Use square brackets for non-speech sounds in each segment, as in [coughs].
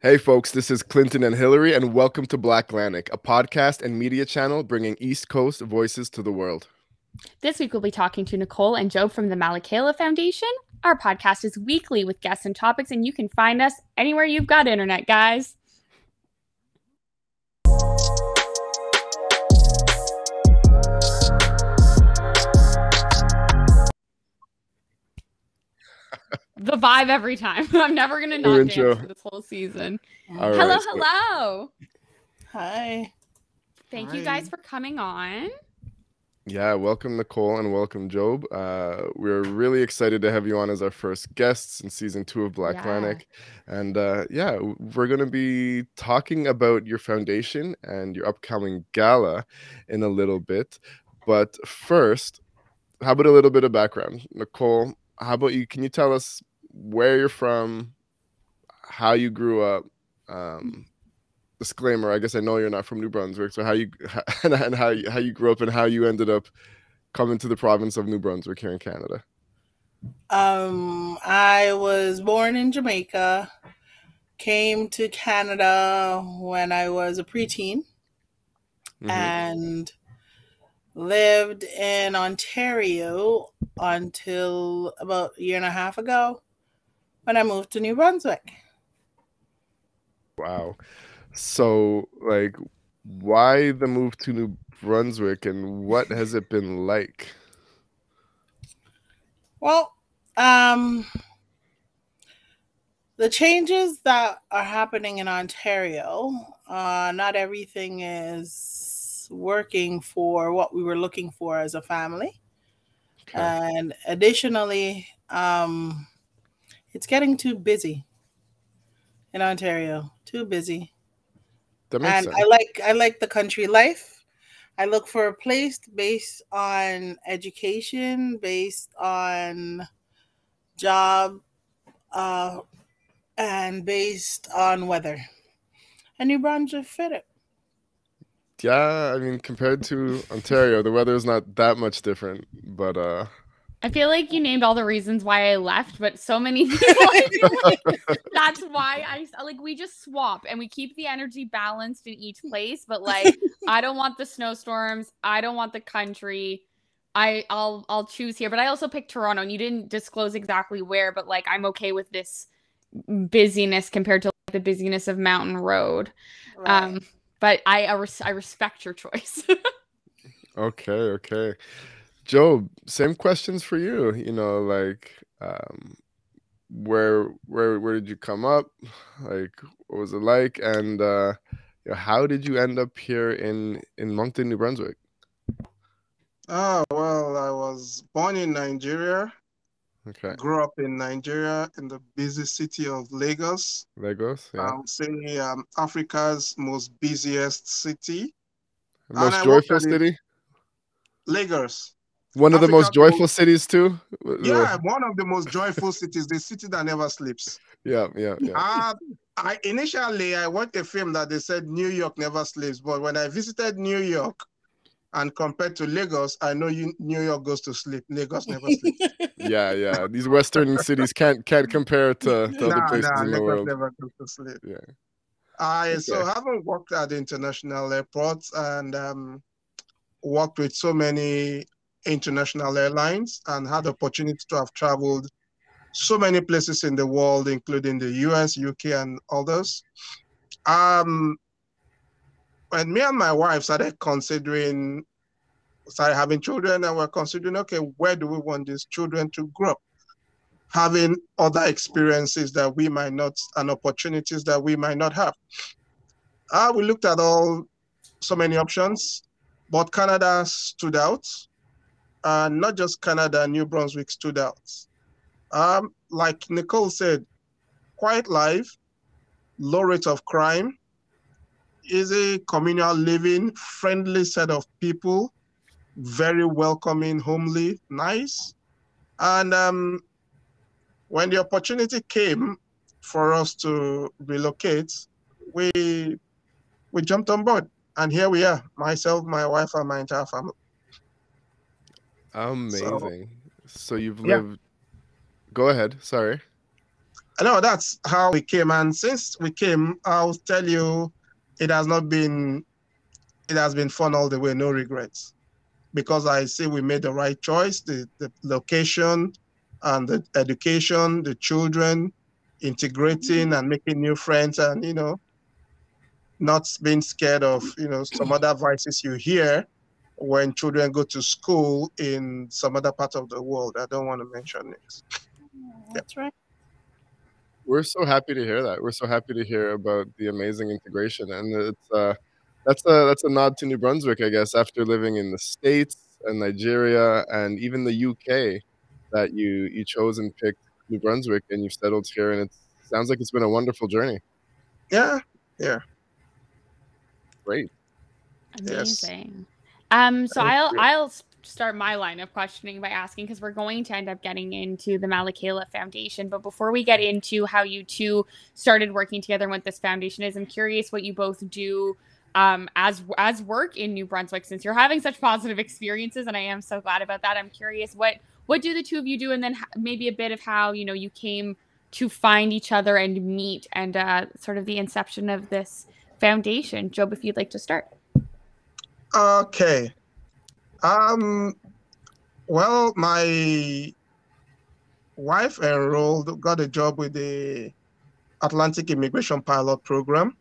Hey, folks, this is Clinton and Hillary, and welcome to BlackLantic, a podcast and media channel bringing East Coast voices to the world. This week, we'll be talking to Nichole and Joe from the Malakaila Foundation. Our podcast is weekly with guests and topics, and you can find us anywhere you've got internet, guys. The vibe every time. [laughs] I'm never gonna not dance for this whole season. All hello, right, hello. Hi. Thank Hi. you guys for coming on. Yeah, welcome Nichole and welcome Job. Uh, we're really excited to have you on as our first guests in season two of Black yeah. and uh, yeah, we're going to be talking about your foundation and your upcoming gala in a little bit. But first, how about a little bit of background, Nichole? How about you? Can you tell us where you're from, how you grew up? Um, disclaimer i guess i know you're not from new brunswick so how you [laughs] and, and how you, how you grew up and how you ended up coming to the province of new brunswick here in canada um i was born in jamaica came to canada when i was a preteen mm-hmm. and lived in ontario until about a year and a half ago when i moved to new brunswick wow so, like, why the move to New Brunswick and what has it been like? Well, um, the changes that are happening in Ontario, uh, not everything is working for what we were looking for as a family. Okay. And additionally, um, it's getting too busy in Ontario, too busy and sense. I like I like the country life. I look for a place based on education, based on job, uh, and based on weather. And New Brunswick fit it. Yeah, I mean, compared to Ontario, the weather is not that much different, but uh, I feel like you named all the reasons why I left, but so many [laughs] people, like, that's why I like we just swap and we keep the energy balanced in each place. But like, [laughs] I don't want the snowstorms. I don't want the country. I I'll I'll choose here, but I also picked Toronto, and you didn't disclose exactly where. But like, I'm okay with this busyness compared to like, the busyness of Mountain Road. Right. Um, but I I, res- I respect your choice. [laughs] okay, okay. Joe, same questions for you. You know, like um, where where where did you come up? Like what was it like? And uh, you know, how did you end up here in in Moncton, New Brunswick? Oh well, I was born in Nigeria. Okay. Grew up in Nigeria in the busy city of Lagos. Lagos, yeah. I would say um, Africa's most busiest city. Most joyful city. Lagos. One of the most joyful cities too. Yeah, one of the most joyful cities, the city that never sleeps. Yeah, yeah, yeah. Uh, I initially I watched a film that they said New York never sleeps, but when I visited New York and compared to Lagos, I know you, New York goes to sleep. Lagos never [laughs] sleeps. yeah, yeah. These western cities can't can't compare to, to nah, other places nah, in the Lagos world. never goes to sleep. Yeah. I okay. so haven't worked at the international airports and um, worked with so many international airlines and had the opportunity to have traveled so many places in the world, including the US, UK, and others. Um, when me and my wife started considering, started having children, and we're considering, okay, where do we want these children to grow up? Having other experiences that we might not, and opportunities that we might not have. Uh, we looked at all, so many options, but Canada stood out uh, not just Canada, New Brunswick stood out. Um, like Nichole said, quiet life, low rate of crime, easy communal living, friendly set of people, very welcoming, homely, nice. And um, when the opportunity came for us to relocate, we we jumped on board, and here we are. Myself, my wife, and my entire family. Amazing. So, so you've lived. Yeah. Go ahead. Sorry. know that's how we came. And since we came, I'll tell you, it has not been, it has been fun all the way, no regrets. Because I see we made the right choice, the, the location and the education, the children, integrating and making new friends and, you know, not being scared of, you know, some other voices you hear when children go to school in some other part of the world. I don't want to mention it. That's right. We're so happy to hear that. We're so happy to hear about the amazing integration, and it's uh, that's a that's a nod to New Brunswick, I guess. After living in the states and Nigeria and even the UK, that you you chose and picked New Brunswick, and you've settled here, and it sounds like it's been a wonderful journey. Yeah, yeah. Great. Amazing. Yes. Um, so I'll I'll start my line of questioning by asking because we're going to end up getting into the Malakaila Foundation. But before we get into how you two started working together and what this foundation is, I'm curious what you both do um, as as work in New Brunswick since you're having such positive experiences, and I am so glad about that. I'm curious what what do the two of you do, and then maybe a bit of how you know you came to find each other and meet, and uh, sort of the inception of this foundation. Job, if you'd like to start. Okay. Um. Well, my wife enrolled, got a job with the Atlantic Immigration Pilot Program,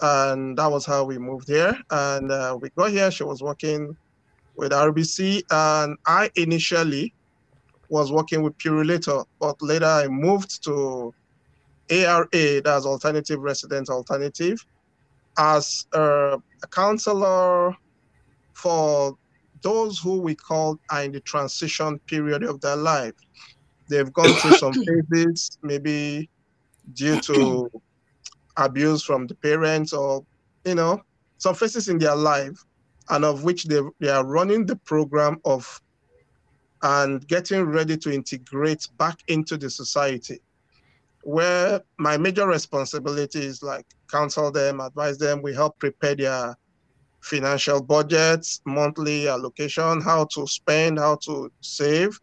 and that was how we moved here. And uh, we got here. She was working with RBC, and I initially was working with Purolator, but later I moved to ARA, that's Alternative Resident Alternative, as a counselor for those who we call are in the transition period of their life. They've gone through some [coughs] phases, maybe due to abuse from the parents or, you know, some phases in their life, and of which they, they are running the program of and getting ready to integrate back into the society. Where my major responsibility is like counsel them, advise them, we help prepare their financial budgets, monthly allocation, how to spend, how to save,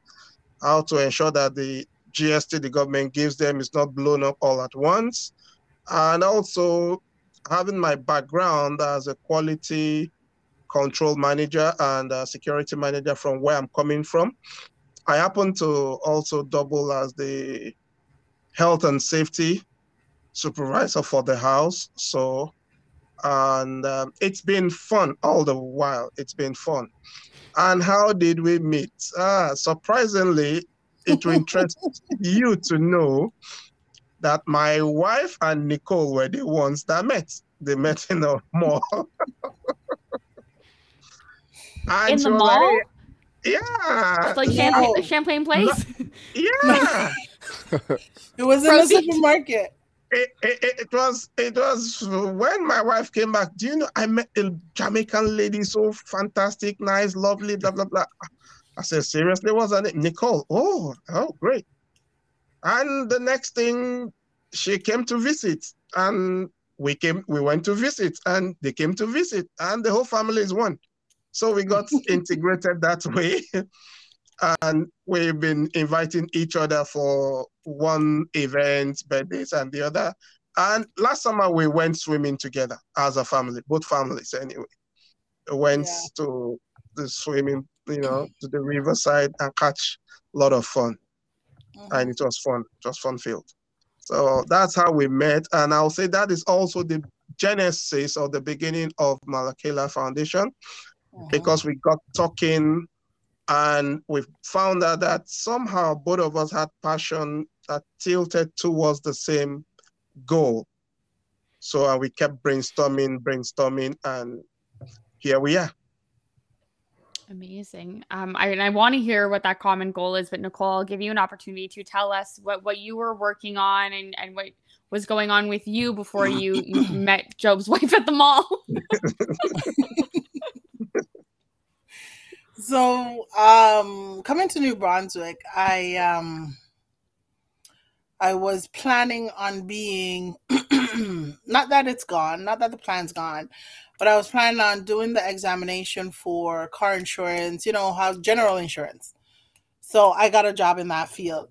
how to ensure that the GST the government gives them is not blown up all at once. And also having my background as a quality control manager and security manager from where I'm coming from. I happen to also double as the health and safety supervisor for the house. So and um, it's been fun all the while. It's been fun. And how did we meet? Ah, surprisingly, it will interest [laughs] you to know that my wife and Nicole were the ones that met. They met in a [laughs] mall. in the mall? Like, yeah. like Champlain, Champlain Place? [laughs] Yeah. it was in the supermarket it, it, it, was it was when my wife came back. Do you know I met a Jamaican lady, so fantastic, nice, lovely, blah blah blah. I said, seriously, what's her name? Nichole. Oh, oh, great. And the next thing, she came to visit, and we came, we went to visit, and they came to visit, and the whole family is one. So we got [laughs] integrated that way. And we've been inviting each other for one event, birthdays, and the other. And last summer we went swimming together as a family, both families anyway. We went yeah. to the swimming, you know, to the riverside and catch a lot of fun. Mm-hmm. And it was fun, it was fun filled. So that's how we met. And I'll say that is also the genesis or the beginning of Malakaila Foundation mm-hmm. because we got talking and we found out that somehow both of us had passion that tilted towards the same goal. So uh, we kept brainstorming, brainstorming, and here we are. Amazing. Um, I, I want to hear what that common goal is, but Nichole, I'll give you an opportunity to tell us what, what you were working on and, and what was going on with you before you, you [coughs] met Job's wife at the mall. [laughs] So, um, coming to New Brunswick, I um, I was planning on being [clears throat] not that it's gone, not that the plan's gone, but I was planning on doing the examination for car insurance, you know, how general insurance. So I got a job in that field.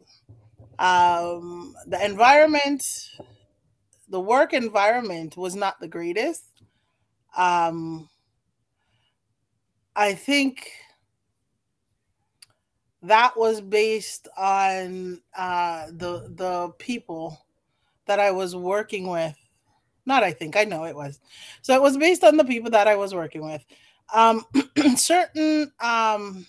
Um, the environment, the work environment was not the greatest. Um, I think that was based on uh, the the people that I was working with. Not I think I know it was. So it was based on the people that I was working with. Um, [clears throat] certain um,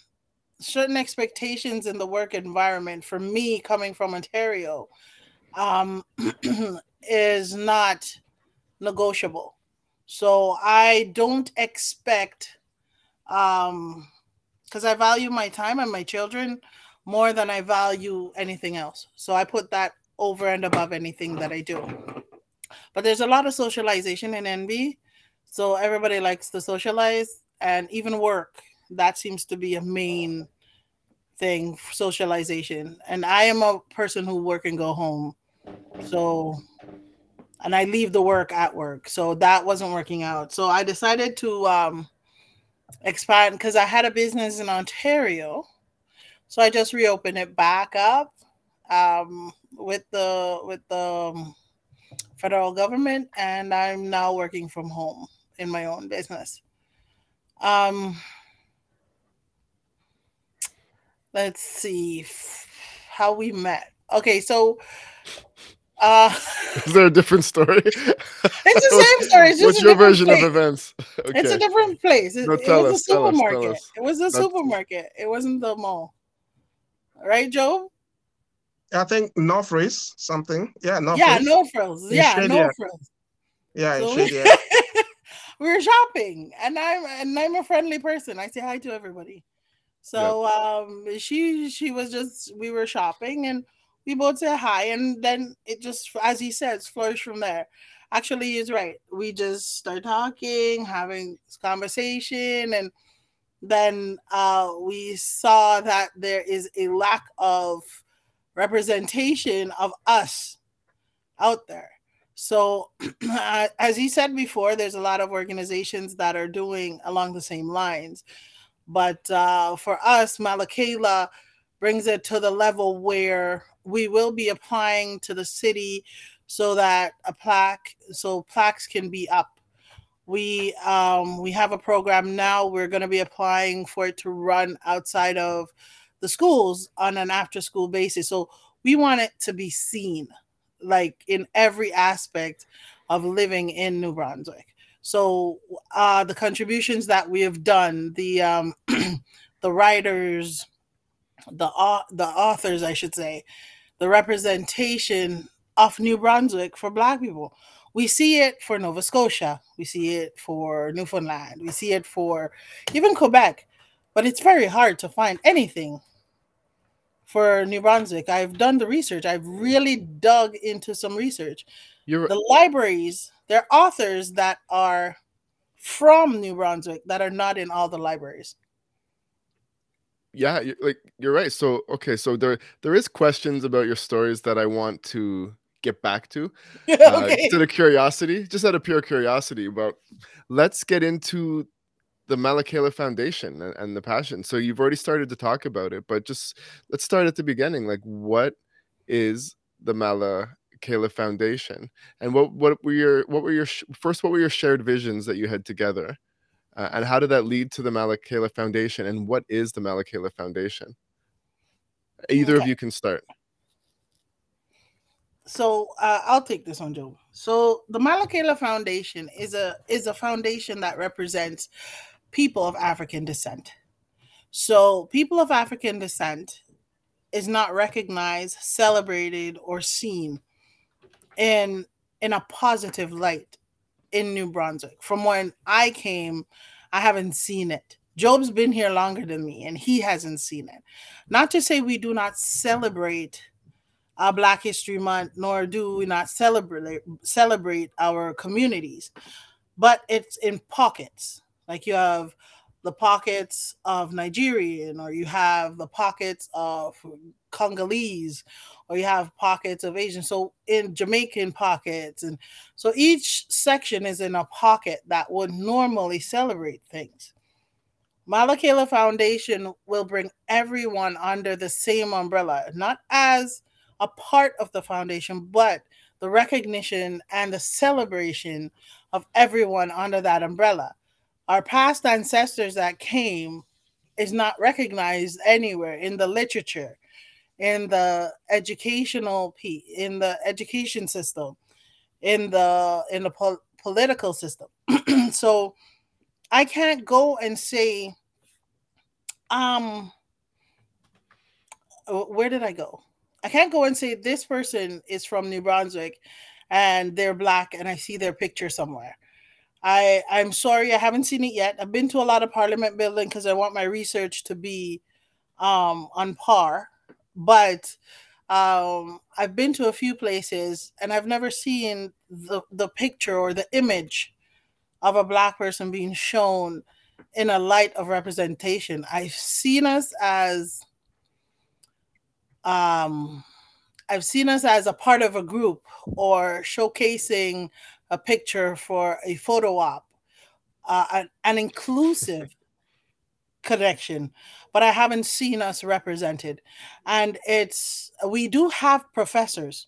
certain expectations in the work environment for me coming from Ontario um, [clears throat] is not negotiable. So I don't expect um because I value my time and my children more than I value anything else. So I put that over and above anything that I do. But there's a lot of socialization in NB. So everybody likes to socialize and even work. That seems to be a main thing, socialization. And I am a person who work and go home. So and I leave the work at work. So that wasn't working out. So I decided to um expand because I had a business in Ontario. So I just reopened it back up um, with the with the um, federal government, and I'm now working from home in my own business. Um, let's see how we met. Okay, so uh, Is there a different story? [laughs] it's the same story. It's just What's your version place. of events? Okay. It's a different place. It, no, it was us, a supermarket. Us, us. It was a That's... supermarket. It wasn't the mall. Right, Joe? I think North Race something. Yeah, North Yeah, North Race. Yeah, North Race. Yeah, so, yeah. [laughs] we were shopping, and I'm and I'm a friendly person. I say hi to everybody. So yep. um, she she was just we were shopping and we both say hi, and then it just, as he says, flourished from there. Actually, he's right. We just start talking, having conversation, and then uh, we saw that there is a lack of representation of us out there. So, [clears throat] as he said before, there's a lot of organizations that are doing along the same lines. But uh, for us, Malakaila brings it to the level where we will be applying to the city so that a plaque so plaques can be up. We um we have a program now we're going to be applying for it to run outside of the schools on an after school basis. So we want it to be seen like in every aspect of living in new brunswick. So uh the contributions that we have done the um [clears throat] the writers the uh, the authors i should say the representation of New Brunswick for Black people. We see it for Nova Scotia, we see it for Newfoundland, we see it for even Quebec, but it's very hard to find anything for New Brunswick. I've done the research, I've really dug into some research. You're... The libraries, there are authors that are from New Brunswick that are not in all the libraries yeah you're, like you're right so okay so there there is questions about your stories that i want to get back to [laughs] uh, okay. just out of curiosity just out of pure curiosity but let's get into the malakaila foundation and, and the passion so you've already started to talk about it but just let's start at the beginning like what is the malakaila foundation and what what were your what were your first what were your shared visions that you had together uh, and how did that lead to the Malakaila Foundation? And what is the Malakaila Foundation? Either okay. of you can start. So uh, I'll take this one, Joe. So the Malakaila Foundation is a is a foundation that represents people of African descent. So people of African descent is not recognized, celebrated, or seen in in a positive light in New Brunswick. From when I came, I haven't seen it. Job's been here longer than me and he hasn't seen it. Not to say we do not celebrate our Black History Month, nor do we not celebrate celebrate our communities, but it's in pockets. Like you have the pockets of Nigerian, or you have the pockets of Congolese, or you have pockets of Asian. So in Jamaican pockets, and so each section is in a pocket that would normally celebrate things. Malakaila Foundation will bring everyone under the same umbrella, not as a part of the foundation, but the recognition and the celebration of everyone under that umbrella. Our past ancestors that came is not recognized anywhere in the literature, in the educational in the education system, in the in the po- political system. [clears throat] so I can't go and say, um, where did I go? I can't go and say this person is from New Brunswick and they're black and I see their picture somewhere. I I'm sorry I haven't seen it yet. I've been to a lot of parliament building because I want my research to be um on par, but um I've been to a few places and I've never seen the the picture or the image of a black person being shown in a light of representation. I've seen us as um, I've seen us as a part of a group or showcasing a picture for a photo op, uh, an, an inclusive [laughs] connection, but I haven't seen us represented. And it's, we do have professors,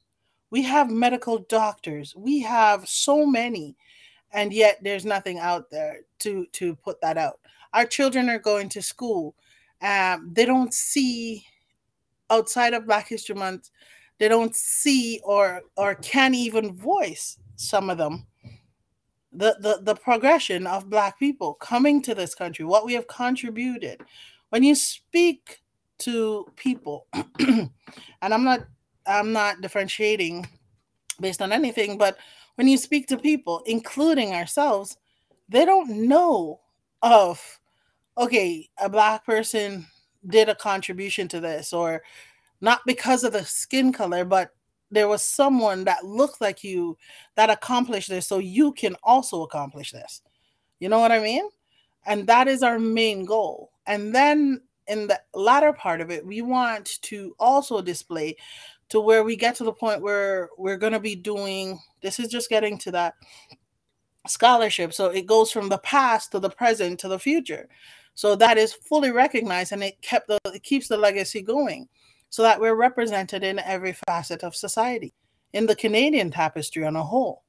we have medical doctors, we have so many, and yet there's nothing out there to, to put that out. Our children are going to school. Um, they don't see outside of Black History Month, they don't see or or can even voice some of them the, the the progression of black people coming to this country what we have contributed. When you speak to people [clears throat] and i'm not i'm not differentiating based on anything but when you speak to people including ourselves they don't know of okay a black person did a contribution to this or not because of the skin color but there was someone that looked like you that accomplished this so you can also accomplish this. You know what i mean? And that is our main goal. And then in the latter part of it we want to also display to where we get to the point where we're going to be doing this is just getting to that scholarship. So it goes from the past to the present to the future. So that is fully recognized and it kept the it keeps the legacy going so that we're represented in every facet of society in the Canadian tapestry on a whole.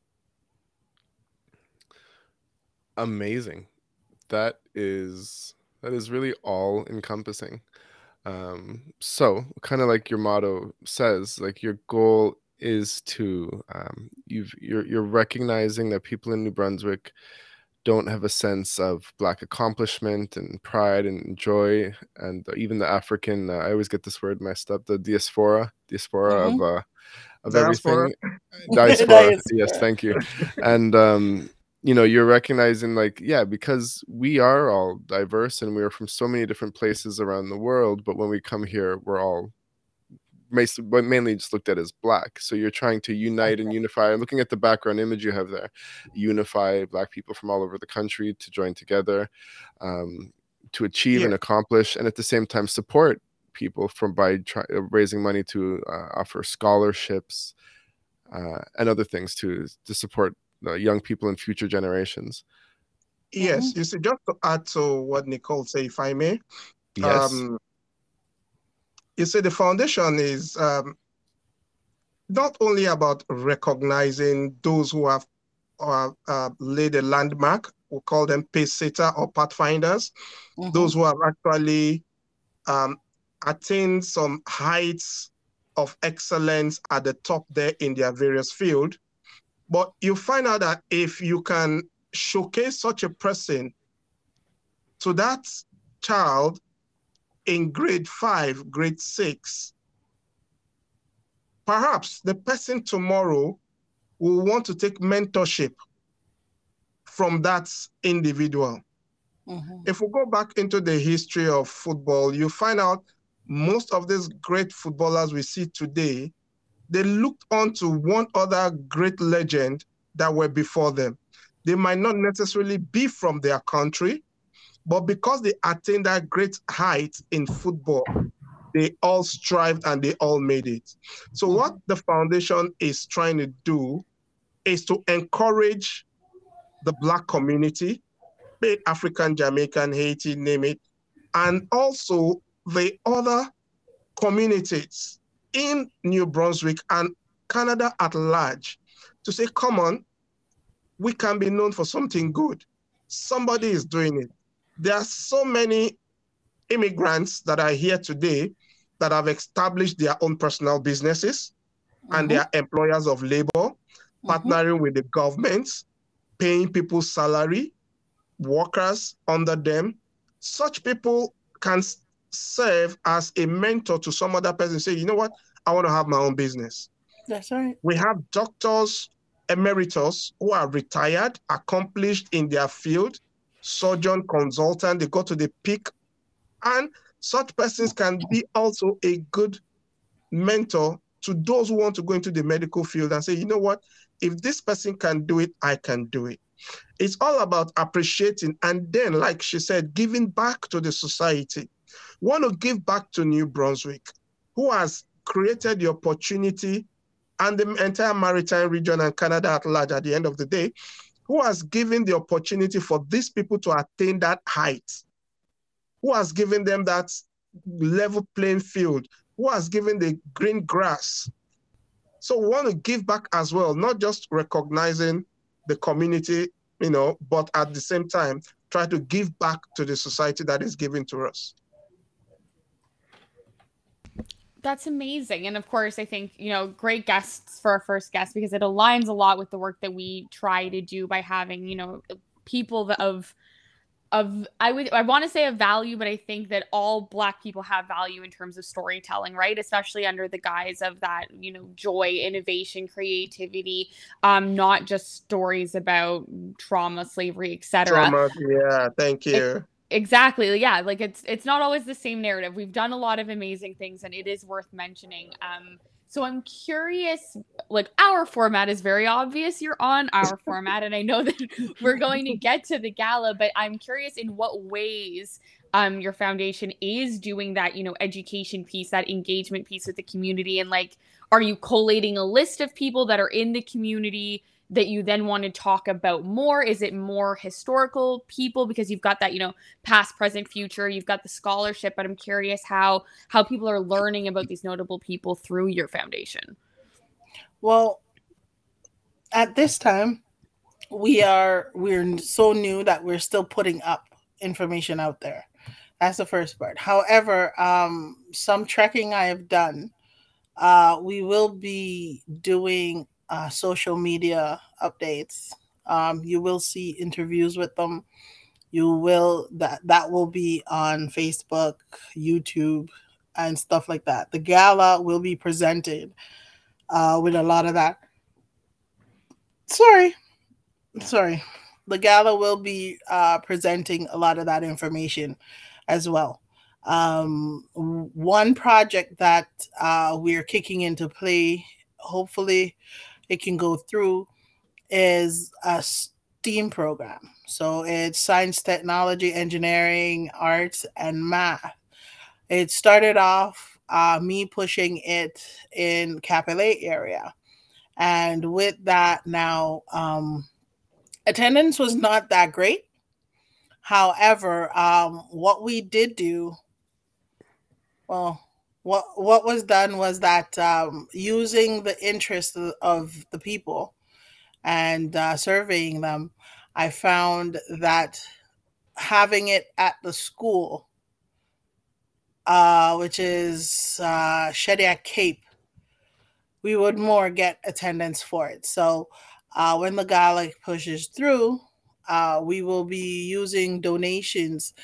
Amazing. That is that is really all encompassing. Um, so kind of like your motto says, like your goal is to um, you've you're you're recognizing that people in New Brunswick don't have a sense of black accomplishment and pride and joy and even the african uh, i always get this word messed up the diaspora diaspora mm-hmm. of uh, of diaspora. everything [laughs] diaspora yes thank you and um you know you're recognizing like yeah because we are all diverse and we are from so many different places around the world but when we come here we're all mainly just looked at as black. So you're trying to unite and unify. Looking at the background image you have there, unify black people from all over the country to join together, um, to achieve yeah. and accomplish, and at the same time support people from by try, uh, raising money to uh, offer scholarships uh, and other things to to support young people and future generations. Yes, mm-hmm. you see, just to add to what Nichole said, if I may. Yes. Um, you see, the foundation is um, not only about recognizing those who have uh, uh, laid a landmark, we call them pace setter or pathfinders, mm-hmm. those who have actually um, attained some heights of excellence at the top there in their various field. But you find out that if you can showcase such a person to that child in grade five, grade six, perhaps the person tomorrow will want to take mentorship from that individual. Mm-hmm. If we go back into the history of football, you find out most of these great footballers we see today, they looked on to one other great legend that were before them. They might not necessarily be from their country, but because they attained that great height in football, they all strived and they all made it. So, what mm-hmm. the foundation is trying to do is to encourage the Black community, be it African, Jamaican, Haiti, name it, and also the other communities in New Brunswick and Canada at large to say, come on, we can be known for something good. Somebody is doing it. There are so many immigrants that are here today that have established their own personal businesses mm-hmm. and they are employers of labor, mm-hmm. partnering with the government, paying people salary, workers under them. Such people can serve as a mentor to some other person. Say, you know what? I want to have my own business. That's right. We have doctors emeritus who are retired, accomplished in their field, surgeon, consultant, they go to the peak. And such persons can be also a good mentor to those who want to go into the medical field and say, you know what, if this person can do it, I can do it. It's all about appreciating and then, like she said, giving back to the society. Want to give back to New Brunswick, who has created the opportunity and the entire maritime region and Canada at large at the end of the day, who has given the opportunity for these people to attain that height, who has given them that level playing field, who has given the green grass. So we want to give back as well, not just recognizing the community, you know, but at the same time, try to give back to the society that is giving to us that's amazing. And of course, I think, you know, great guests for our first guest because it aligns a lot with the work that we try to do by having, you know, people of of I would I want to say a value, but I think that all black people have value in terms of storytelling, right? Especially under the guise of that, you know, joy, innovation, creativity, um, not just stories about trauma, slavery, etc. Trauma, yeah, thank you. Exactly yeah like it's it's not always the same narrative. We've done a lot of amazing things and it is worth mentioning. Um so i'm curious like our format is very obvious. You're on our [laughs] format and i know that [laughs] we're going to get to the gala but i'm curious in what ways um your foundation is doing that you know education piece that engagement piece with the community and like are you collating a list of people that are in the community that you then want to talk about more? Is it more historical people because you've got that, you know, past, present, future, you've got the scholarship, but I'm curious how how people are learning about these notable people through your foundation. Well, at this time, we are we're so new that we're still putting up information out there. That's the first part. However, um, some trekking I have done, uh, we will be doing uh, social media updates. Um, you will see interviews with them. You will that that will be on Facebook, YouTube, and stuff like that. The gala will be presented uh, with a lot of that. Sorry, sorry. The gala will be uh, presenting a lot of that information as well. Um, one project that uh, we're kicking into play, hopefully, it can go through is a STEAM program. So it's science, technology, engineering, arts, and math. It started off uh, me pushing it in Cap Pelé area. And with that, now um, attendance was not that great. However, um, what we did do, well, what what was done was that um, using the interest of the people and uh, surveying them, I found that having it at the school, uh, which is uh, Shediac Cape, we would more get attendance for it. So uh, when the gala pushes through, uh, we will be using donations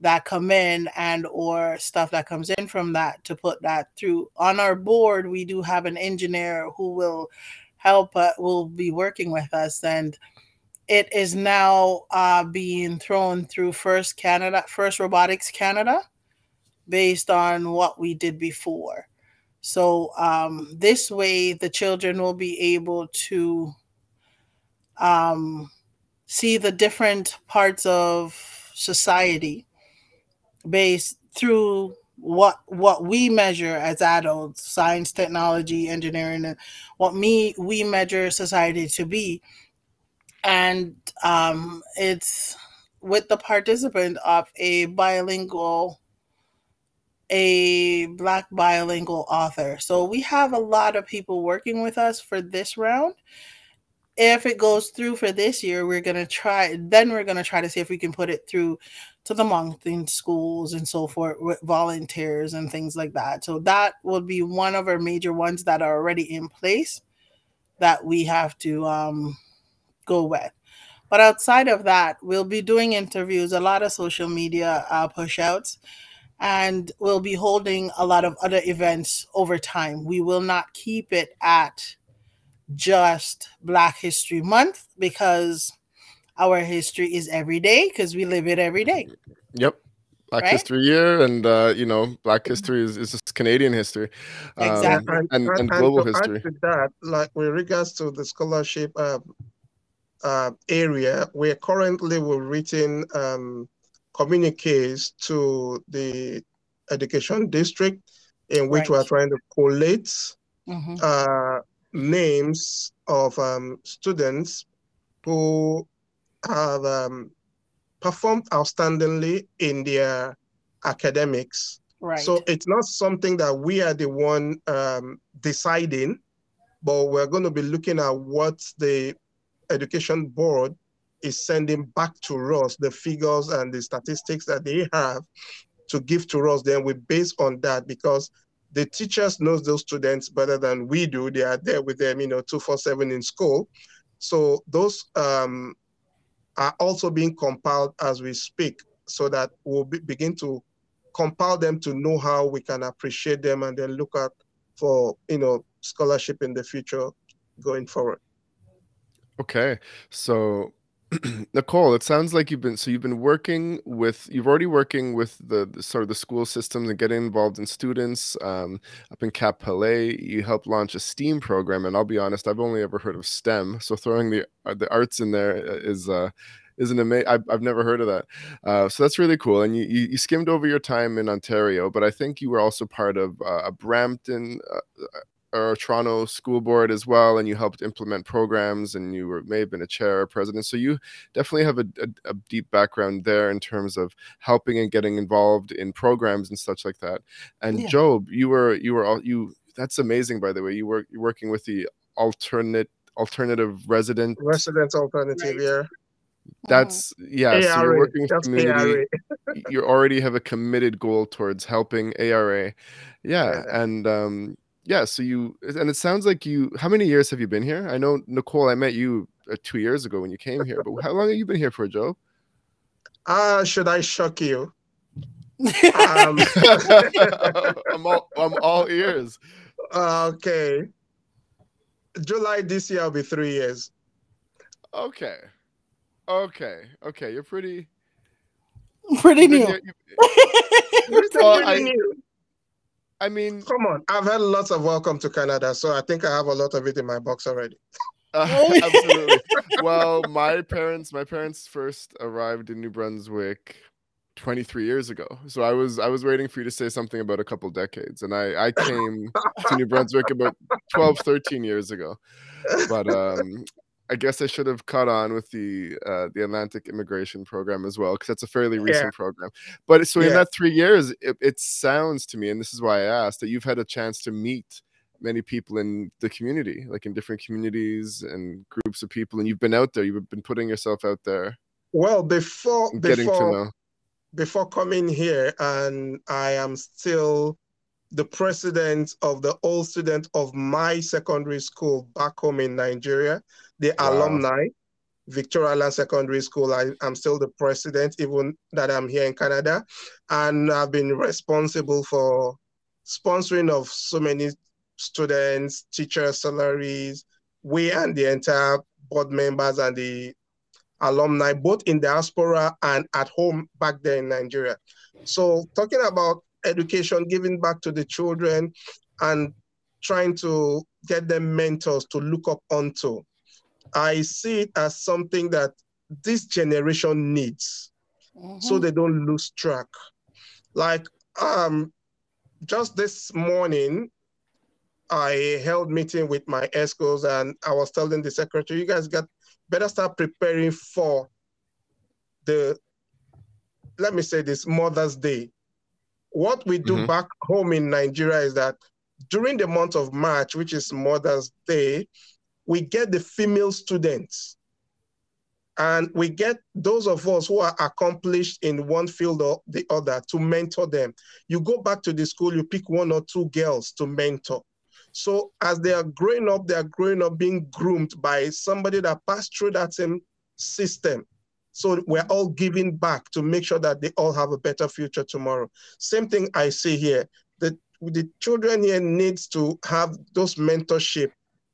that come in and or stuff that comes in from that to put that through. On our board we do have an engineer who will help uh, will be working with us and it is now uh, being thrown through first canada first robotics canada based on what we did before. So um, this way the children will be able to um, see the different parts of society based through what what we measure as adults science technology engineering and what me we measure society to be and um, it's with the participant of a bilingual a Black bilingual author. So we have a lot of people working with us for this round. If it goes through for this year, we're gonna try. Then we're gonna try to see if we can put it through to the mountain schools and so forth with volunteers and things like that. So that will be one of our major ones that are already in place that we have to um, go with. But outside of that, we'll be doing interviews, a lot of social media uh, push outs, and we'll be holding a lot of other events over time. We will not keep it at just Black History Month because our history is every day because we live it every day. Yep. Black right? History Year, and uh, you know, Black history is, is Canadian history, um, exactly, and, and, and, and global history. that, like with regards to the scholarship uh, uh, area, we're currently we're written um, communiques to the education district in which right. we're trying to collate mm-hmm. uh, names of um, students who have um, performed outstandingly in their academics. Right. So it's not something that we are the one um, deciding, but we're going to be looking at what the education board is sending back to us, the figures and the statistics that they have to give to us. Then we base on that because the teachers knows those students better than we do. They are there with them, you know, two four seven in school. So those um, are also being compiled as we speak so that we'll be, begin to compile them to know how we can appreciate them and then look at for you know scholarship in the future going forward. Okay so [clears throat] Nichole, it sounds like you've been so you've been working with you've already working with the, the sort of the school systems and getting involved in students um, up in Cap Pelé. You helped launch a STEAM program, and I'll be honest, I've only ever heard of STEM. So throwing the uh, the arts in there is uh, is uh, is an amazing. I've, I've never heard of that. Uh, so that's really cool. And you, you, you skimmed over your time in Ontario, but I think you were also part of uh, a Brampton uh, or Toronto school board as well, and you helped implement programs, and you were may have been a chair or president. So you definitely have a, a, a, deep background there in terms of helping and getting involved in programs and such like that. And yeah. Job, you were you were all you. That's amazing, by the way. You were you're working with the alternate alternative resident resident alternative, right. yeah. That's yeah. ARA. So you're working with community. [laughs] you already have a committed goal towards helping ARA. Yeah, yeah. and um, yeah, so you and it sounds like you. How many years have you been here? I know Nichole. I met you uh, two years ago when you came here, but how long have you been here for, Joe? Uh should I shock you? [laughs] um, I'm all I'm all ears. Okay. July this year will be three years. Okay. Okay. Okay. You're pretty. Pretty new. You're, you're, [laughs] well, I, new. I mean, come on. I've had lots of welcome to Canada, so I think I have a lot of it in my box already. [laughs] Uh, absolutely. well, my parents, my parents first arrived in New Brunswick 23 years ago. So I was I was waiting for you to say something about a couple decades, and I I came to New Brunswick about 12, 13 years ago. But um, I guess I should have caught on with the uh, the Atlantic Immigration Program as well, because that's a fairly recent yeah. program. But so yeah. in that three years, it, it, sounds to me, and this is why I asked, that you've had a chance to meet many people in the community, like in different communities and groups of people, and you've been out there. You've been putting yourself out there. Well, before getting before before coming here, and I am still the president of the old student of my secondary school back home in Nigeria the wow. alumni, Victoria Land Secondary School. I, am still the president, even that I'm here in Canada. And I've been responsible for sponsoring of so many students, teacher salaries. We and the entire board members and the alumni, both in diaspora and at home back there in Nigeria. So talking about education, giving back to the children and trying to get them mentors to look up onto. I see it as something that this generation needs mm-hmm. so they don't lose track. Like um, just this morning, I held meeting with my EXCOs and I was telling the secretary, you guys got better start preparing for the, let me say this, Mother's Day. What we do mm-hmm. back home in Nigeria is that during the month of March, which is Mother's Day, we get the female students. And we get those of us who are accomplished in one field or the other to mentor them. You go back to the school, you pick one or two girls to mentor. So as they are growing up, they are growing up being groomed by somebody that passed through that same system. So we're all giving back to make sure that they all have a better future tomorrow. Same thing I see here. The, the children here needs to have those mentorship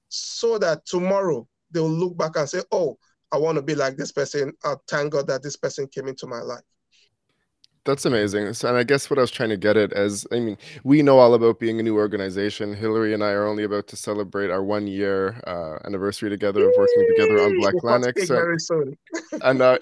so that tomorrow they'll look back and say, oh, I want to be like this person. Uh, thank God that this person came into my life. That's amazing. So, and I guess what I was trying to get at is, I mean, we know all about being a new organization. Hillary and I are only about to celebrate our one year uh, anniversary together of working together on BlackLantic. So, very soon. and uh,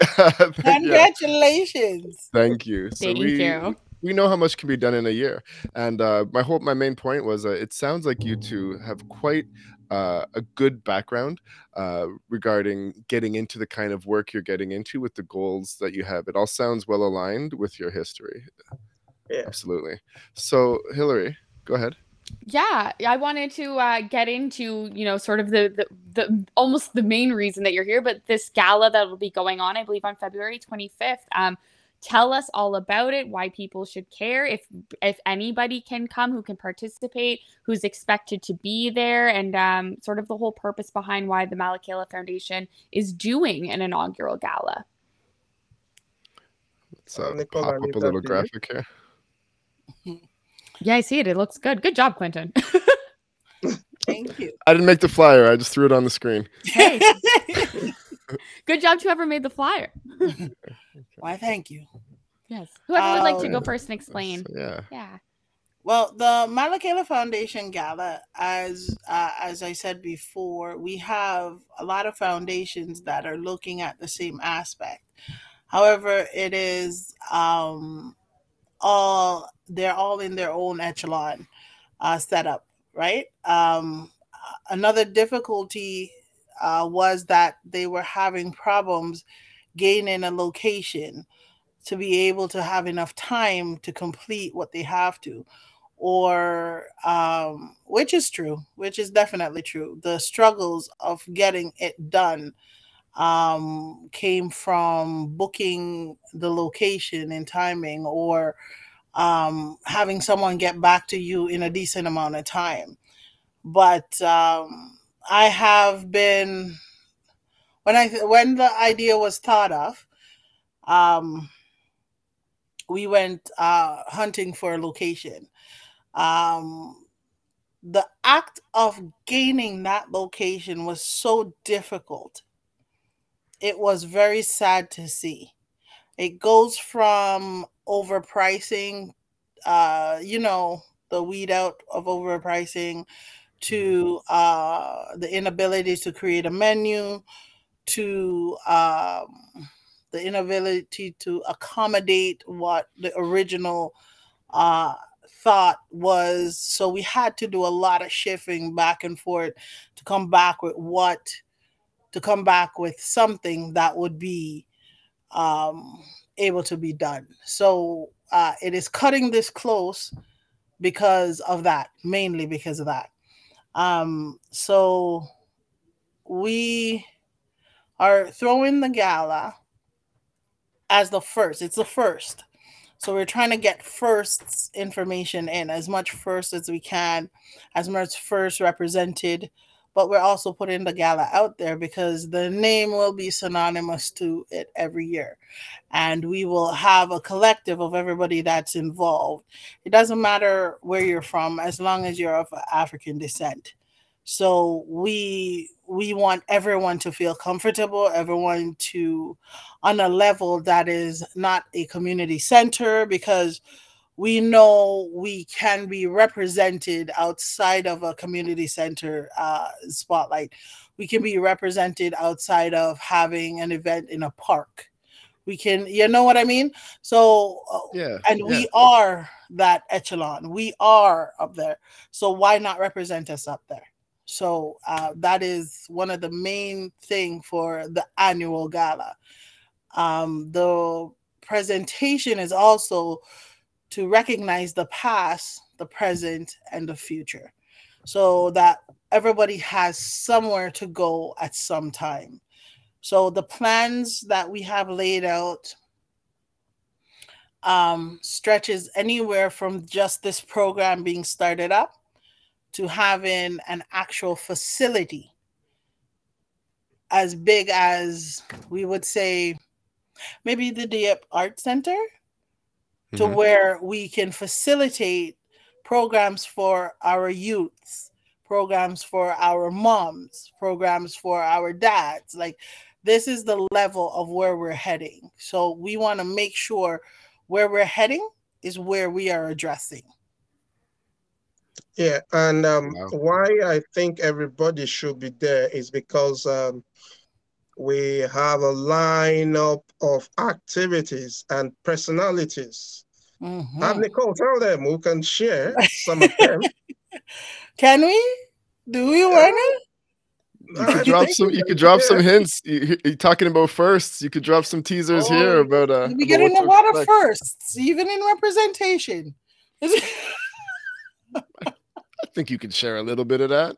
congratulations. Yeah. Thank you. So Thank we, you we know how much can be done in a year. And uh, my whole my main point was uh, it sounds like you two have quite uh, a good background uh, regarding getting into the kind of work you're getting into with the goals that you have. It all sounds well aligned with your history. Yeah. Absolutely. So, Hillary, go ahead. Yeah, I wanted to uh, get into you know sort of the, the the almost the main reason that you're here, but this gala that will be going on, I believe, on February 25th. Um, tell us all about it why people should care if if anybody can come who can participate who's expected to be there and um, sort of the whole purpose behind why the malakaila foundation is doing an inaugural gala. So uh, pop up a little graphic here. Yeah i see it. It looks good. Good job Clinton. [laughs] Thank you. I didn't make the flyer. I just threw it on the screen. Hey. [laughs] Good job to whoever made the flyer [laughs] why, thank you. Yes. Whoever um, would like to go um, first and explain. Yeah. Yeah. Well, the Malakaila Foundation Gala, as uh, as I said before, we have a lot of foundations that are looking at the same aspect. However, it is um, all they're all in their own echelon uh, setup, right? Um, another difficulty uh, was that they were having problems gaining a location to be able to have enough time to complete what they have to. Or um, which is true which is definitely true. The struggles of getting it done um, came from booking the location and timing or um, having someone get back to you in a decent amount of time. But um, i have been when I when the idea was thought of, um, we went uh, hunting for a location. Um, the act of gaining that location was so difficult. It was very sad to see. It goes from overpricing, uh, you know, the weed out of overpricing to uh, the inability to create a menu to um, the inability to accommodate what the original uh, thought was. So we had to do a lot of shifting back and forth to come back with what, to come back with something that would be um, able to be done. So uh, it is cutting this close because of that, mainly because of that. Um, so we are throwing the gala as the first. It's the first. So we're trying to get firsts information in as much first as we can, as much first represented. But we're also putting the gala out there because the name will be synonymous to it every year. And we will have a collective of everybody that's involved. It doesn't matter where you're from, as long as you're of African descent. So we we want everyone to feel comfortable, everyone to on a level that is not a community center because we know we can be represented outside of a community center uh, spotlight. We can be represented outside of having an event in a park. We can, you know what I mean? So, uh, yeah, and yeah. we are that echelon. We are up there. So, why not represent us up there? So uh, that is one of the main thing for the annual gala. Um, the presentation is also to recognize the past, the present, and the future so that everybody has somewhere to go at some time. So the plans that we have laid out um, stretches anywhere from just this program being started up to having an actual facility as big as we would say maybe the Dieppe Art Center mm-hmm. to where we can facilitate programs for our youths, programs for our moms, programs for our dads. Like this is the level of where we're heading. So we want to make sure where we're heading is where we are addressing. Yeah, and um, wow. why I think everybody should be there is because um, we have a lineup of activities and personalities. Mm-hmm. Have Nichole tell them who can share [laughs] some of them. can we? Do we want to? You could drop some. You could drop some hints. You, are talking about firsts. You could drop some teasers oh, here about. Uh, we get in a lot of firsts, even in representation. [laughs] [laughs] I think you can share a little bit of that.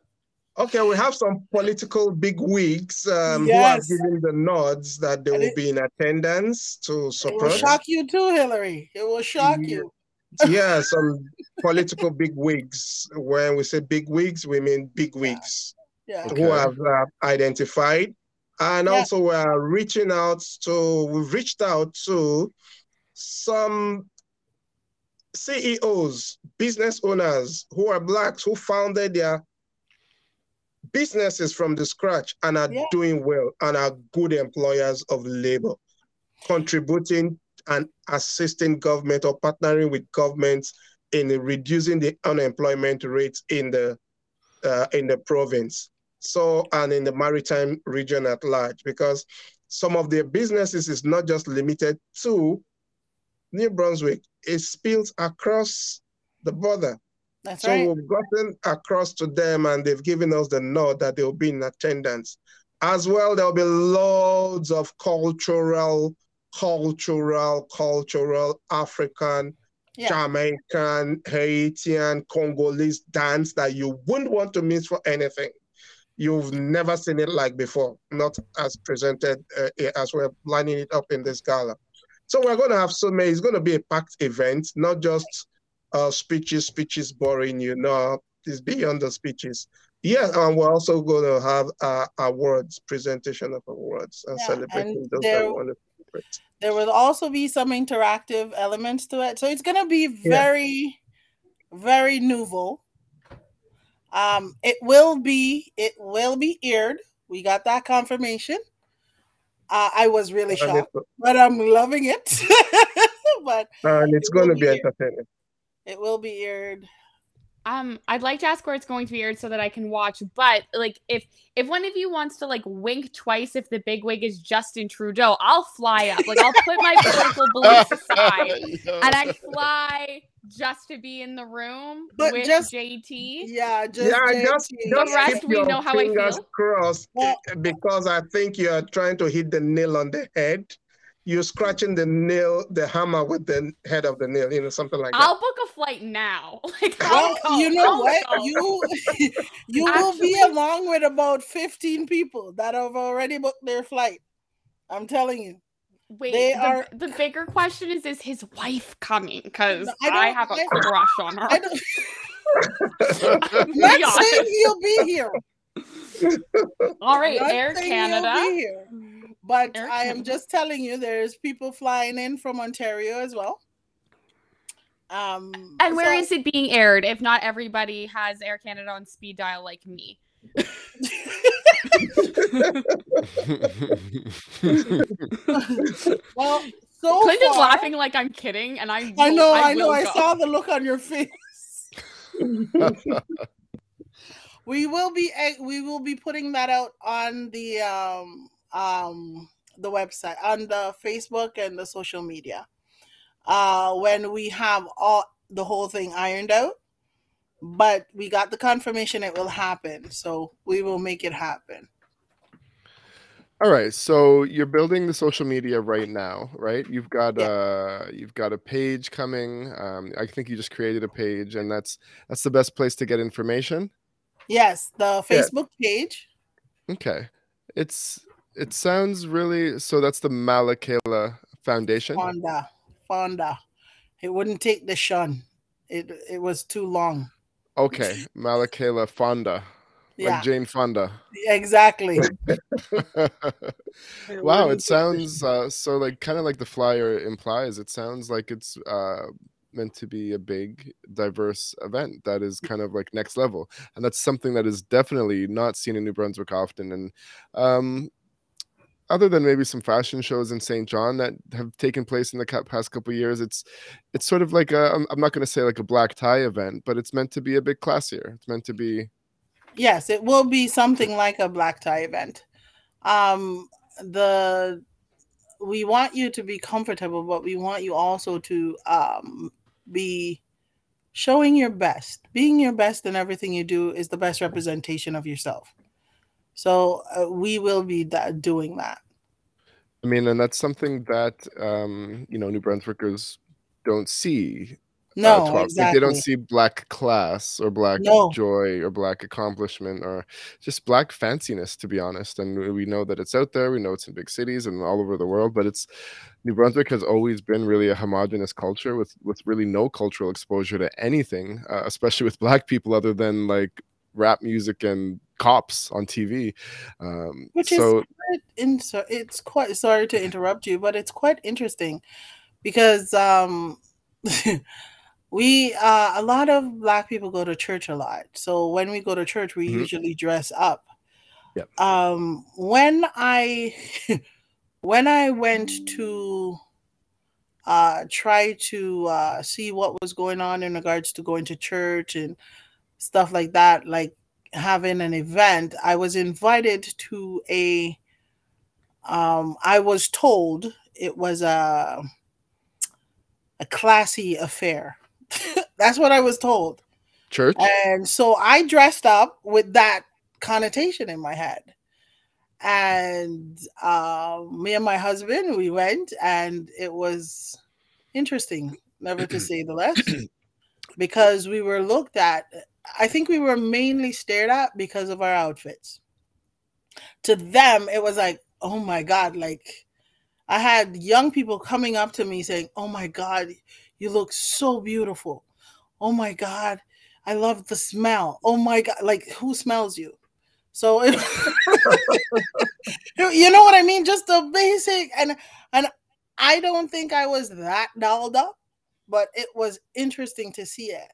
Okay, we have some political big wigs um, yes. who are giving the nods that they and will it, be in attendance to support. It will shock you too, Hillary. It will shock yeah. you. yeah, [laughs] some political big wigs. When we say big wigs, we mean big wigs yeah. Okay. who have uh, identified. And yeah. also, we're reaching out to, we've reached out to some CEOs, business owners who are blacks who founded their businesses from the scratch and are yeah. doing well and are good employers of labor, contributing and assisting government or partnering with governments in reducing the unemployment rates in the uh, in the province. So and in the maritime region at large, because some of their businesses is not just limited to New Brunswick, it spills across the border. That's so right. we've gotten across to them and they've given us the nod that they'll be in attendance. As well, there'll be loads of cultural, cultural, cultural African, yeah. Jamaican, Haitian, Congolese dance that you wouldn't want to miss for anything. You've never seen it like before, not as presented uh, as we're lining it up in this gala. So we're going to have so many. It's going to be a packed event, not just uh, speeches, speeches boring. You know, it's beyond the speeches. Yeah, and we're also going to have uh, awards, presentation of awards, and yeah, celebrating and those there, that want to There will also be some interactive elements to it, so it's going to be very, yeah. very nouveau. Um, it will be it will be aired. We got that confirmation. Uh, I was really shocked, but I'm loving it. [laughs] but and it's going to be entertaining. It will be aired. Um, I'd like to ask where it's going to be aired so that I can watch. But like, if if one of you wants to like wink twice if the big wig is Justin Trudeau, I'll fly up. Like, I'll put my [laughs] political beliefs aside [laughs] and I fly just to be in the room but with just, JT. Yeah, just yeah, JT. just, just the rest we know how I feel. Crossed well, because I think you are trying to hit the nail on the head. You're scratching the nail, the hammer with the head of the nail, you know, something like that. I'll book a flight now. [laughs] Like, oh, well, you know I'll what? Go. You [laughs] you will be along with about 15 people that have already booked their flight. I'm telling you. Wait, they the, are the bigger question is is his wife coming? Because I, I, have a I, crush on her. I am not saying he'll be here. All right, Air Canada. But Air I am just telling you, there's people flying in from Ontario as well. Um, and where so, is it being aired? If not everybody has Air Canada on speed dial like me. [laughs] well, so Clinton's far, laughing like I'm kidding, and I I know, I, I know, I saw the look on your face. [laughs] we will be eh, we will be putting that out on the um um the website on the Facebook and the social media. Uh when we have all the whole thing ironed out but we got the confirmation it will happen so we will make it happen All right, so you're building the social media right now, right? You've got yeah. uh you've got a page coming. Um, I think you just created a page, and that's that's the best place to get information. Yes, the Facebook yeah. page. Okay, it's it sounds really so. That's the Malakaila Foundation. Fonda, Fonda. It wouldn't take the shun. It it was too long. Okay, Malakaila Fonda yeah. like Jane Fonda. Exactly. [laughs] wow, it sounds uh, so like kind of like the flyer implies. It sounds like it's uh, meant to be a big, diverse event that is kind of like next level, and that's something that is definitely not seen in New Brunswick often. And um, other than maybe some fashion shows in Saint John that have taken place in the past couple years, it's it's sort of like a I'm, not going to say like a black tie event, but it's meant to be a bit classier. It's meant to be yes, it will be something like a black tie event. Um, the we want you to be comfortable, but we want you also to um, be showing your best. Being your best in everything you do is the best representation of yourself. So uh, we will be that, doing that. I mean, and that's something that um, you know New Brunswickers don't see uh, no, uh, exactly. Like they don't see black class or black no. joy or black accomplishment or just black fanciness, to be honest. And we know that it's out there. We know it's in big cities and all over the world. But it's New Brunswick has always been really a homogenous culture with with really no cultural exposure to anything, uh, especially with black people, other than like rap music and cops on TV. Um, Which so, is quite it's quite sorry to interrupt you, but it's quite interesting because um [laughs] we uh, a lot of black people go to church a lot so when we go to church we mm-hmm. usually dress up yep. um when i [laughs] when i went to uh try to uh see what was going on in regards to going to church and stuff like that like having an event i was invited to a um i was told it was a a classy affair [laughs] That's what I was told. Church. And so I dressed up with that connotation in my head. And uh, me and my husband, we went, and it was interesting, never to [clears throat] say the less, because we were looked at. I think we were mainly stared at because of our outfits. To them, it was like, oh my God, like I had young people coming up to me saying, oh my God, you look so beautiful. Oh my God. I love the smell. Oh my God. Like, who smells you? So, [laughs] you know what I mean? Just the basic. And, and I don't think I was that dolled up, but it was interesting to see it.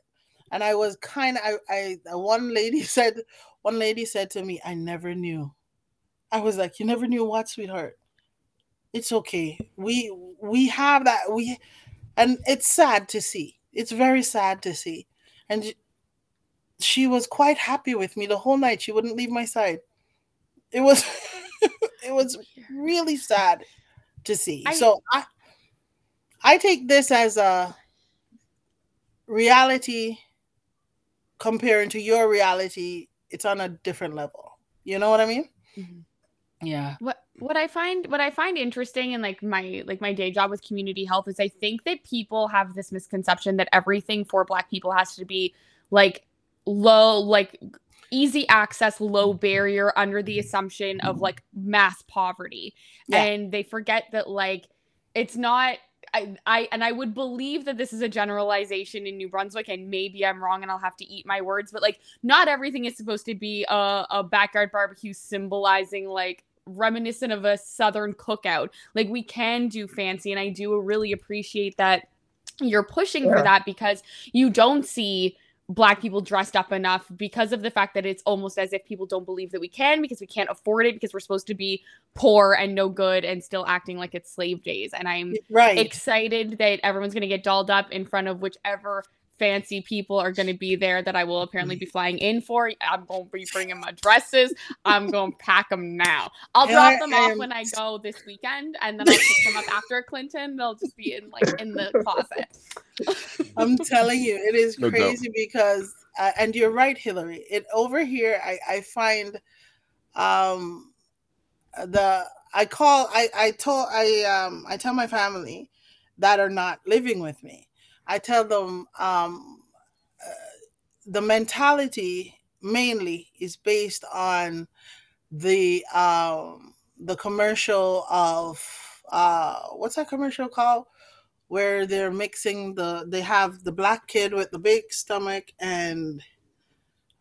And I was kind of, I, I, one lady [laughs] said, one lady said to me, I never knew. I was like, you never knew what, sweetheart? It's okay. We, we have that. We, and it's sad to see. It's very sad to see. And she was quite happy with me the whole night. She wouldn't leave my side. It was [laughs] it was really sad to see. I, so I I take this as a reality comparing to your reality. It's on a different level. You know what I mean? Mm-hmm. Yeah. What what I find what I find interesting in like my like my day job with community health is I think that people have this misconception that everything for black people has to be like low like easy access low barrier under the assumption of like mass poverty yeah. and they forget that like it's not I, I and I would believe that this is a generalization in New Brunswick, and maybe I'm wrong, and I'll have to eat my words. But like, not everything is supposed to be a, a backyard barbecue symbolizing like reminiscent of a southern cookout. Like we can do fancy and I do really appreciate that you're pushing yeah. for that because you don't see black people dressed up enough because of the fact that it's almost as if people don't believe that we can because we can't afford it because we're supposed to be poor and no good and still acting like it's slave days and i'm right. excited that everyone's going to get dolled up in front of whichever fancy people are going to be there that I will apparently be flying in for. I'm going to be bringing my dresses. I'm going to pack them now. I'll drop them off when I go this weekend, and then [laughs] I'll pick them up after Clinton. They'll just be in like in the closet. I'm telling you, it is crazy no because, uh, and you're right, Hillary. It over here, I I find, um, the I call I I told I um I tell my family that are not living with me. I tell them um uh, the mentality mainly is based on the um the commercial of uh what's that commercial called where they're mixing the they have the black kid with the big stomach and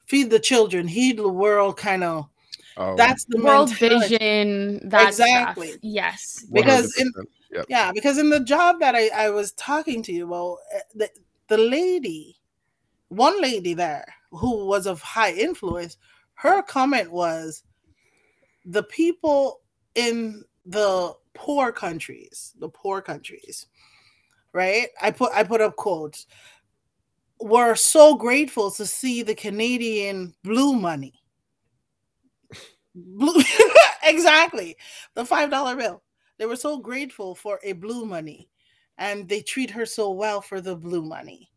feed the children heed the world kind of oh. that's the world mentality. vision that exactly stuff. yes because in, yep. yeah because in the job that I, I was talking to you well eh, the, the lady one lady there who was of high influence her comment was the people in the poor countries, the poor countries, right? I put I put up quotes. Were so grateful to see the Canadian blue money. [laughs] Blue [laughs] exactly. The five dollar bill. They were so grateful for a blue money and they treat her so well for the blue money.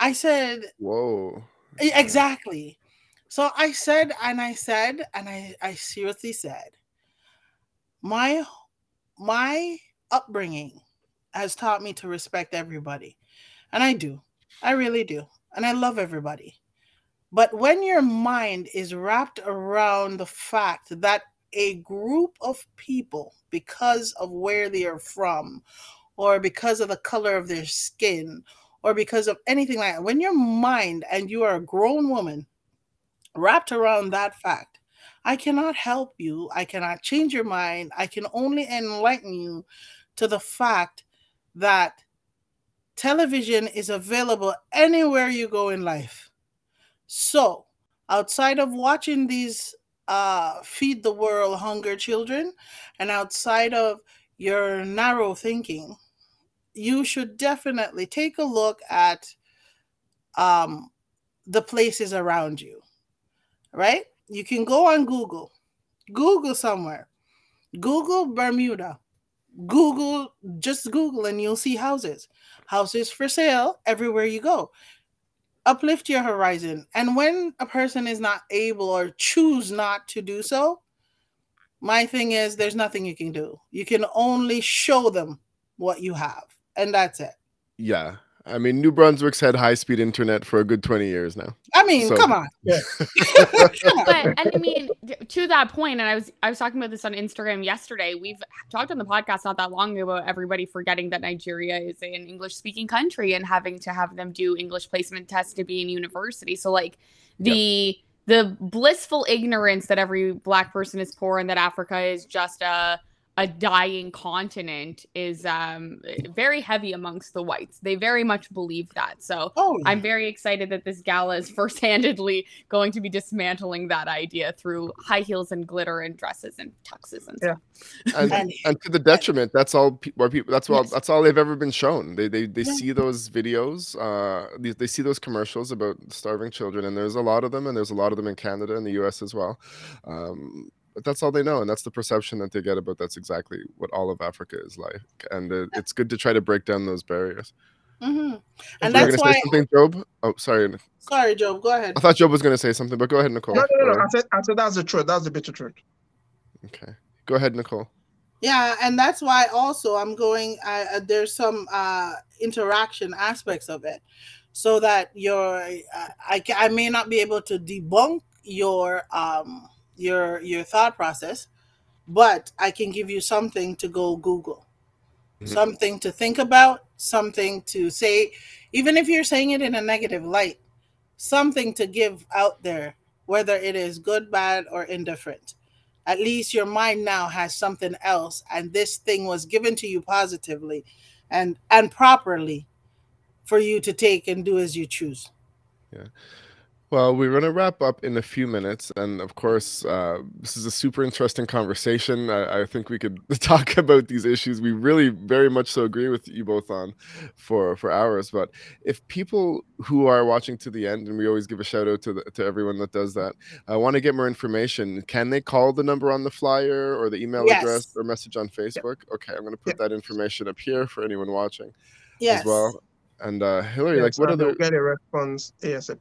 I said, Whoa. Exactly. So I said, and I said, and I, I seriously said, my my upbringing has taught me to respect everybody. And I do. I really do. And I love everybody. But when your mind is wrapped around the fact that a group of people, because of where they are from, or because of the color of their skin, or because of anything like that, when your mind and you are a grown woman wrapped around that fact. I cannot help you. I cannot change your mind. I can only enlighten you to the fact that television is available anywhere you go in life. So, outside of watching these uh, feed the world hunger children and outside of your narrow thinking, you should definitely take a look at um, the places around you right? You can go on Google, Google somewhere, Google Bermuda, Google, just Google, and you'll see houses. Houses for sale everywhere you go. Uplift your horizon. And when a person is not able or choose not to do so, my thing is there's nothing you can do. You can only show them what you have, and that's it. Yeah. I mean, New Brunswick's had high speed internet for a good 20 years now. I mean, so. come on. [laughs] but and I mean, to that point, and I was I was talking about this on Instagram yesterday. We've talked on the podcast not that long ago about everybody forgetting that Nigeria is an English speaking country and having to have them do English placement tests to be in university. So like the yep. the blissful ignorance that every black person is poor and that Africa is just a a dying continent is um, very heavy amongst the whites. They very much believe that. So oh, yeah. I'm very excited that this gala is [laughs] first-handedly going to be dismantling that idea through high heels and glitter and dresses and tuxes and yeah. stuff. And, [laughs] and, to the detriment, that's all where people. That's all. Yes. That's all they've ever been shown. They they they yeah. see those videos. Uh, they, they see those commercials about starving children, and there's a lot of them, and there's a lot of them in Canada and the U.S. as well. Um, but that's all they know and that's the perception that they get about that's exactly what all of africa is like and it, it's good to try to break down those barriers. Mm-hmm. and that's why something job? Oh sorry sorry job go ahead. I thought job was going to say something but go ahead nichole. No no no, no. I, said, I said that's the truth. That's the bitter truth. Okay. Go ahead nichole. Yeah and that's why also i'm going uh, there's some uh interaction aspects of it so that your uh, I, I may not be able to debunk your um your your thought process, but I can give you something to go Google. Mm-hmm. Something to think about, something to say, even if you're saying it in a negative light, something to give out there, whether it is good, bad, or indifferent. At least your mind now has something else, and this thing was given to you positively and and properly for you to take and do as you choose. Yeah. Well, we're going to wrap up in a few minutes. And of course, uh, this is a super interesting conversation. I, I, think we could [laughs] talk about these issues. We really very much so agree with you both on for, for hours. But if people who are watching to the end, and we always give a shout out to, the, to everyone that does that, uh, want to get more information, can they call the number on the flyer or the email yes. address or message on Facebook? Yep. Okay, I'm going to put yep. that information up here for anyone watching yes. as well. And uh, Hillary, like, what other. Get a response ASAP.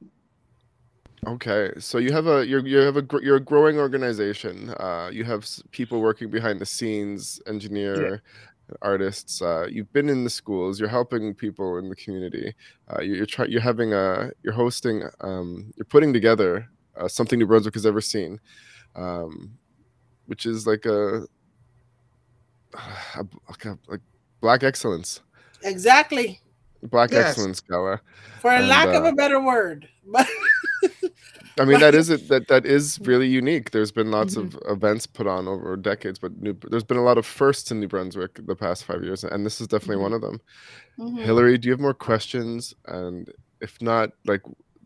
Okay, so you have a you're you have a you're a growing organization. Uh, you have people working behind the scenes, engineer, yeah. artists. Uh, you've been in the schools. You're helping people in the community. Uh, you're, you're trying. You're having a. You're hosting. Um, you're putting together uh, something New Brunswick has ever seen, um, which is like a, [sighs] a, a like Black excellence. Exactly. Black yes. excellence gala. For a and, lack of a uh, better word, but. [laughs] I mean, that is it. That that is really unique. There's been lots mm-hmm. of events put on over decades, but New, there's been a lot of firsts in New Brunswick the past five years, and this is definitely mm-hmm. one of them. Mm-hmm. Hillary, do you have more questions? And if not, like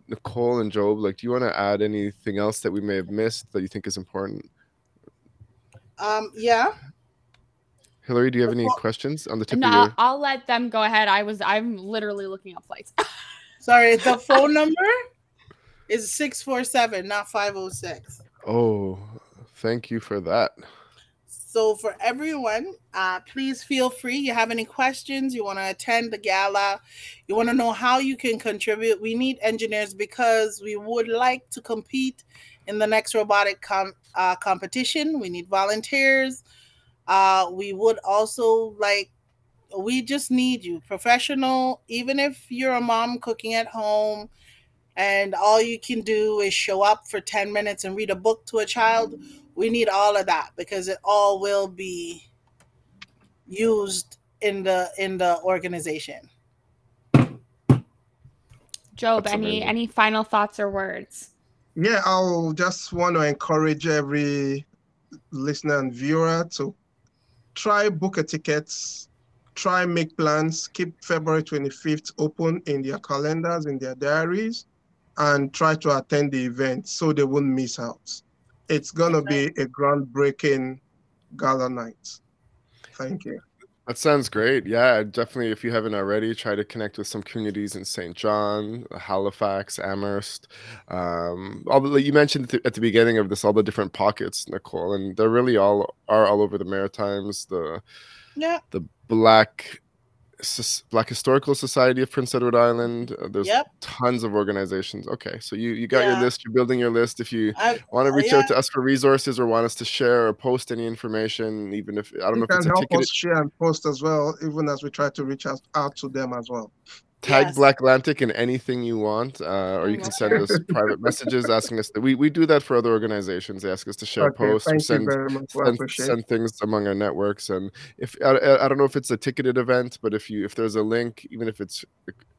Nichole and Job, like, do you want to add anything else that we may have missed that you think is important? Um, yeah. Hillary, do you have any questions on the tip no, of your? I'll let them go ahead. I was, I'm literally looking up flights. [laughs] Sorry, the phone number is 647, not 506. Oh, thank you for that. So, for everyone, uh, please feel free. You have any questions? You want to attend the gala? You want to know how you can contribute? We need engineers because we would like to compete in the next robotic com- uh, competition. We need volunteers. Uh, we would also like we just need you professional even if you're a mom cooking at home and all you can do is show up for 10 minutes and read a book to a child. We need all of that because it all will be used in the in the organization. Job any any final thoughts or words? Yeah i'll just want to encourage every listener and viewer to try book a tickets try make plans keep february 25th open in their calendars in their diaries and try to attend the event so they won't miss out it's going to be a groundbreaking gala night thank you that sounds great. Yeah, definitely. If you haven't already, try to connect with some communities in Saint John, Halifax, Amherst. Um, all the, you mentioned at the beginning of this all the different pockets, Nichole, and they're really all are all over the Maritimes. The yeah, the Black Black Historical Society of Prince Edward Island. Uh, there's yep. tons of organizations. Okay, so you you got yeah. your list. You're building your list. If you want to reach yeah. out to us for resources or want us to share or post any information, even if I don't you know if it's a ticket, you can help ticketed... us share and post as well, even as we try to reach out, out to them as well tag yes. BlackLantic in anything you want, uh, or you can send us private messages asking us. To, we we do that for other organizations. They ask us to share okay, posts, or send send, send, things among our networks. And if I, I don't know if it's a ticketed event, but if you if there's a link, even if it's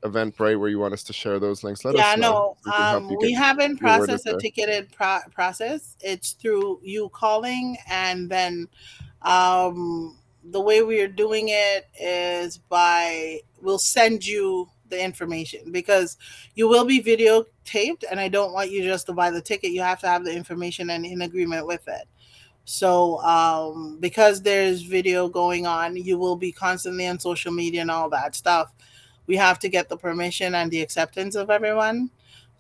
Eventbrite where you want us to share those links, let yeah, us know. Yeah, no, um, we, we haven't processed a ticketed pro- process. It's through you calling and then. Um, the way we are doing it is by we'll send you the information because you will be videotaped and I don't want you just to buy the ticket. You have to have the information and in agreement with it. So um, because there's video going on, you will be constantly on social media and all that stuff. We have to get the permission and the acceptance of everyone.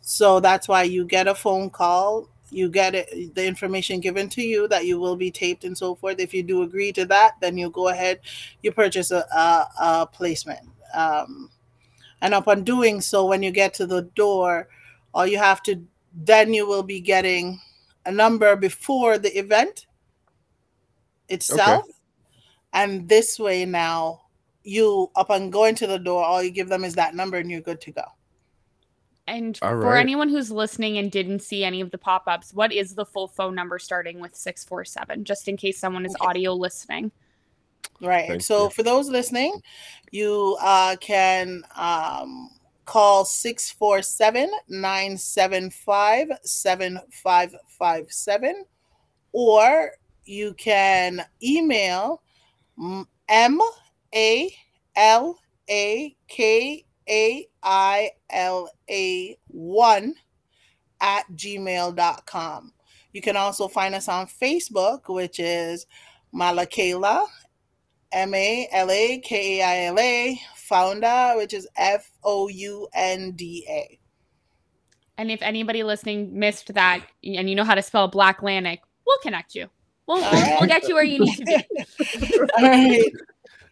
So that's why you get a phone call, you get it, the information given to you that you will be taped and so forth. If you do agree to that, then you go ahead, you purchase a, a, a placement. Um, and upon doing so, when you get to the door, all you have to then you will be getting a number before the event itself. Okay. And this way now, you upon going to the door, all you give them is that number and you're good to go. And all for right. anyone who's listening and didn't see any of the pop-ups, what is the full phone number starting with 647 just in case someone is okay. audio listening? Right. Thank so you. for those listening, you uh, can um, call 647 975 7557 or you can email M A L A K A I L A 1 at gmail.com. You can also find us on Facebook, which is Malakaila M A L A K A I L A, Founda, which is F O U N D A. And if anybody listening missed that and you know how to spell BlackLantic, we'll connect you. We'll, we'll, right. we'll, get you where you need to be. [laughs] All right.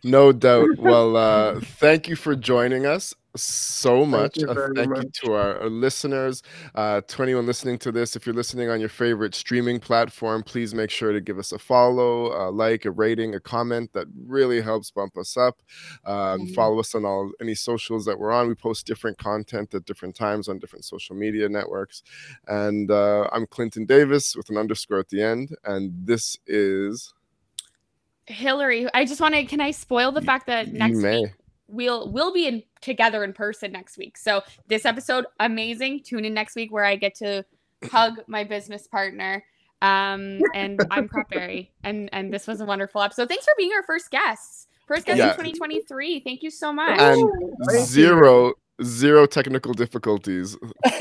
No doubt. Well, uh, thank you for joining us. So much. Thank you, thank much. you to our, our listeners, uh, to anyone listening to this. If you're listening on your favorite streaming platform, please make sure to give us a follow, a like, a rating, a comment. That really helps bump us up. Um, mm-hmm. Follow us on all any socials that we're on. We post different content at different times on different social media networks. And uh, I'm Clinton Davis with an underscore at the end, and this is. Hillary, I just want to. Can I spoil the fact that next week we'll we'll be in together in person next week. So this episode amazing. Tune in next week where I get to hug my business partner. Um, and I'm Crapberry, [laughs] and and this was a wonderful episode. Thanks for being our first guests. First guest yeah. in 2023. Thank you so much. And zero zero technical difficulties. [laughs]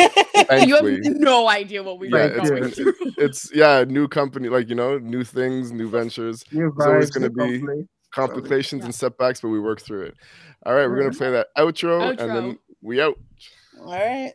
you have no idea what we yeah, it's, going through. It's yeah, new company, like you know, new things, new ventures. New There's always going to be complications yeah. and setbacks, but we work through it. All right, we're gonna mm-hmm. play that outro, outro. and then we out. All right.